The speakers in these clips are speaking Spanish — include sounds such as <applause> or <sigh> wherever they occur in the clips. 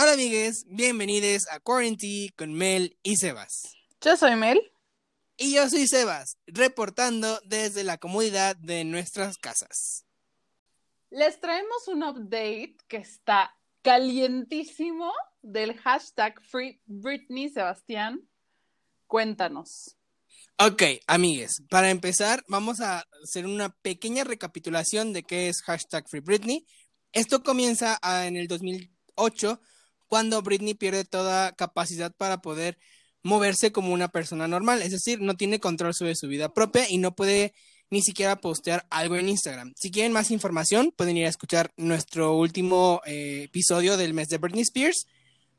Hola amigues, bienvenidos a Quarantine con Mel y Sebas. Yo soy Mel. Y yo soy Sebas, reportando desde la comodidad de nuestras casas. Les traemos un update que está calientísimo del hashtag Free Britney Sebastián. Cuéntanos. Ok, amigues, para empezar vamos a hacer una pequeña recapitulación de qué es hashtag Free Britney. Esto comienza en el 2008 cuando Britney pierde toda capacidad para poder moverse como una persona normal, es decir, no tiene control sobre su vida propia y no puede ni siquiera postear algo en Instagram. Si quieren más información, pueden ir a escuchar nuestro último eh, episodio del mes de Britney Spears,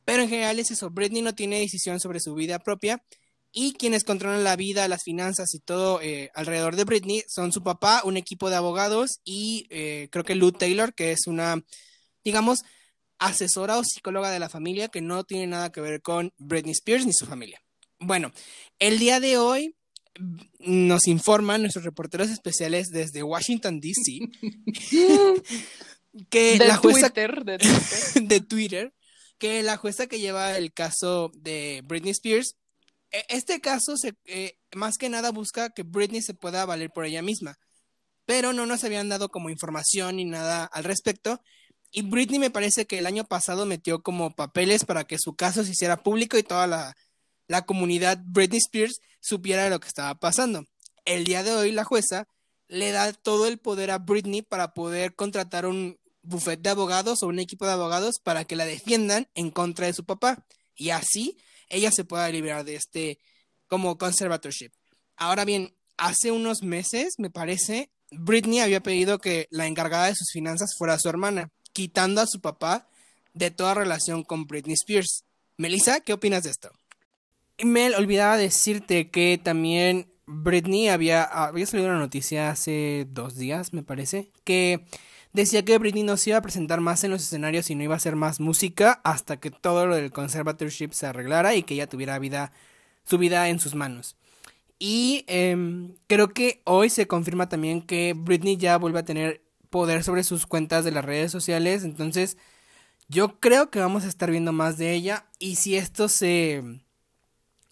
pero en general es eso, Britney no tiene decisión sobre su vida propia y quienes controlan la vida, las finanzas y todo eh, alrededor de Britney son su papá, un equipo de abogados y eh, creo que Lou Taylor, que es una, digamos, asesora o psicóloga de la familia que no tiene nada que ver con Britney Spears ni su familia. Bueno, el día de hoy mm, nos informan nuestros reporteros especiales desde Washington, D.C. <laughs> que de la jueza Twitter, de Twitter. <laughs> de Twitter, que la jueza que lleva el caso de Britney Spears, e- este caso se, eh, más que nada busca que Britney se pueda valer por ella misma, pero no nos habían dado como información ni nada al respecto. Y Britney me parece que el año pasado metió como papeles para que su caso se hiciera público y toda la, la comunidad Britney Spears supiera lo que estaba pasando. El día de hoy la jueza le da todo el poder a Britney para poder contratar un bufete de abogados o un equipo de abogados para que la defiendan en contra de su papá y así ella se pueda liberar de este como conservatorship. Ahora bien, hace unos meses, me parece, Britney había pedido que la encargada de sus finanzas fuera su hermana, quitando a su papá de toda relación con Britney Spears. Melissa, ¿qué opinas de esto? Mel, olvidaba decirte que también Britney había, había salido una noticia hace dos días, me parece, que decía que Britney no se iba a presentar más en los escenarios y no iba a hacer más música hasta que todo lo del conservatorship se arreglara y que ella tuviera vida, su vida en sus manos. Y em, creo que hoy se confirma también que Britney ya vuelve a tener poder sobre sus cuentas de las redes sociales, entonces yo creo que vamos a estar viendo más de ella y si esto se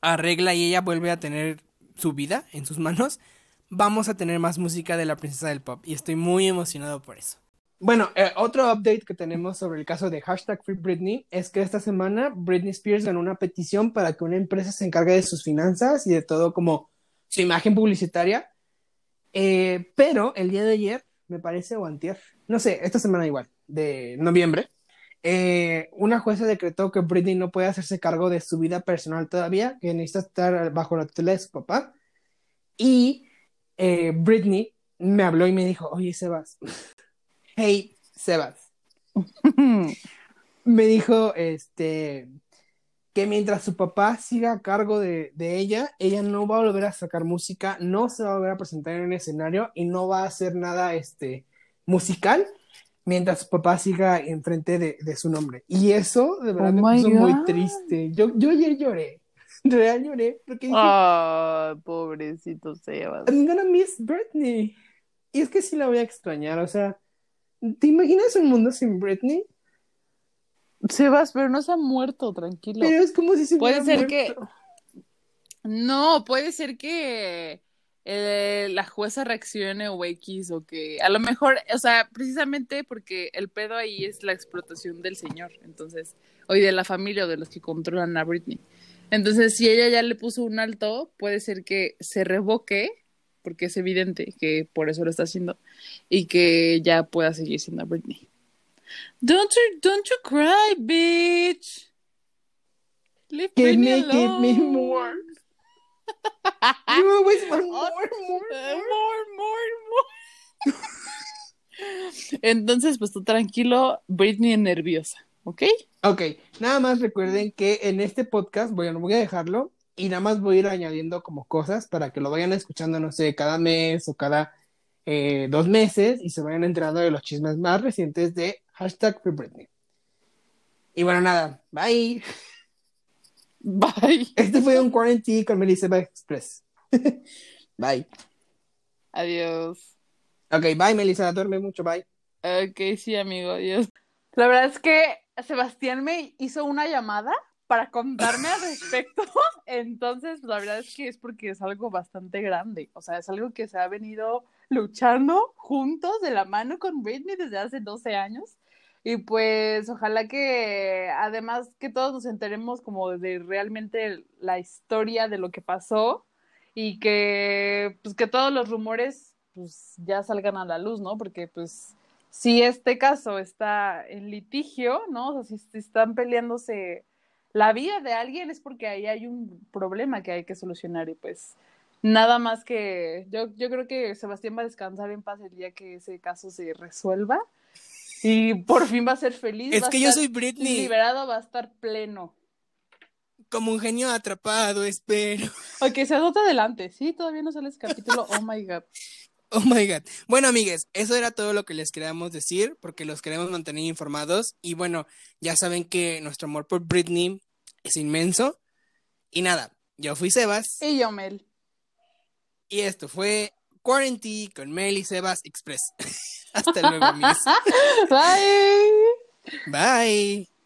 arregla y ella vuelve a tener su vida en sus manos, vamos a tener más música de la princesa del pop y estoy muy emocionado por eso. Bueno, eh, otro update que tenemos sobre el caso de hashtag Free Britney es que esta semana Britney Spears ganó una petición para que una empresa se encargue de sus finanzas y de todo como su imagen publicitaria. Eh, pero el día de ayer, me parece, o antier, no sé, esta semana igual, de noviembre, eh, una jueza decretó que Britney no puede hacerse cargo de su vida personal todavía, que necesita estar bajo la tutela de su papá. Y eh, Britney me habló y me dijo, oye, Sebas, <laughs> hey, Sebas, <laughs> me dijo, este, que mientras su papá siga a cargo de, de, ella, ella no va a volver a sacar música, no se va a volver a presentar en un escenario y no va a hacer nada, este, musical mientras su papá siga enfrente de, de su nombre. Y eso, de verdad, Oh me puso muy God. triste. Yo, yo ayer lloré, <laughs> real lloré, porque dije, Ay, pobrecito Sebas. I'm gonna miss Britney. Y es que sí la voy a extrañar, o sea, ¿te imaginas un mundo sin Britney? Sebas, pero no se ha muerto, tranquilo. Pero es como si se Puede ser que-. No, puede ser que eh, la jueza reaccione o X o que a lo mejor, o sea, precisamente porque el pedo ahí es la explotación del señor, entonces, o de la familia o de los que controlan a Britney. Entonces, si ella ya le puso un alto, puede ser que se revoque, porque es evidente que por eso lo está haciendo, y que ya pueda seguir siendo Britney. Don't you, don't you cry, bitch. Leave Give me, give me more. <laughs> You always want more, more, Eh, more. more, more, more. <laughs> Entonces, pues tú tranquilo, Britney es nerviosa, ¿ok? Ok, nada más recuerden que en este podcast, bueno, voy a dejarlo y nada más voy a ir añadiendo como cosas para que lo vayan escuchando, no sé, cada mes o cada eh, dos meses y se vayan enterando de los chismes más recientes de hashtag Free Britney. Y bueno, nada, bye. <laughs> Bye. Este fue un Quarantine con Melissa Express. <laughs> bye. Adiós. Ok, bye Melissa, duerme mucho, bye. Ok, sí, amigo, adiós. La verdad es que Sebastián me hizo una llamada para contarme al respecto. <laughs> Entonces, la verdad es que es porque es algo bastante grande. O sea, es algo que se ha venido luchando juntos de la mano con Britney desde hace 12 años. Y pues ojalá que además que todos nos enteremos como de realmente la historia de lo que pasó y que pues que todos los rumores pues ya salgan a la luz, ¿no? Porque pues si este caso está en litigio, ¿no? O sea, si están peleándose la vida de alguien es porque ahí hay un problema que hay que solucionar y pues nada más que yo, yo creo que Sebastián va a descansar en paz el día que ese caso se resuelva y por fin va a ser feliz. Es que yo soy Britney. Liberado va a estar pleno. Como un genio atrapado, espero. Ok, se adopta adelante. Sí, todavía no sale ese capítulo. Oh my god. <laughs> Oh my god. Bueno, amigues, eso era todo lo que les queríamos decir, porque los queremos mantener informados. Y bueno, ya saben que nuestro amor por Britney es inmenso. Y nada, yo fui Sebas. Y yo, Mel. Y esto fue Quarantine con Mel y Sebas Express. <laughs> Hasta luego, amigos. <laughs> Bye. Bye.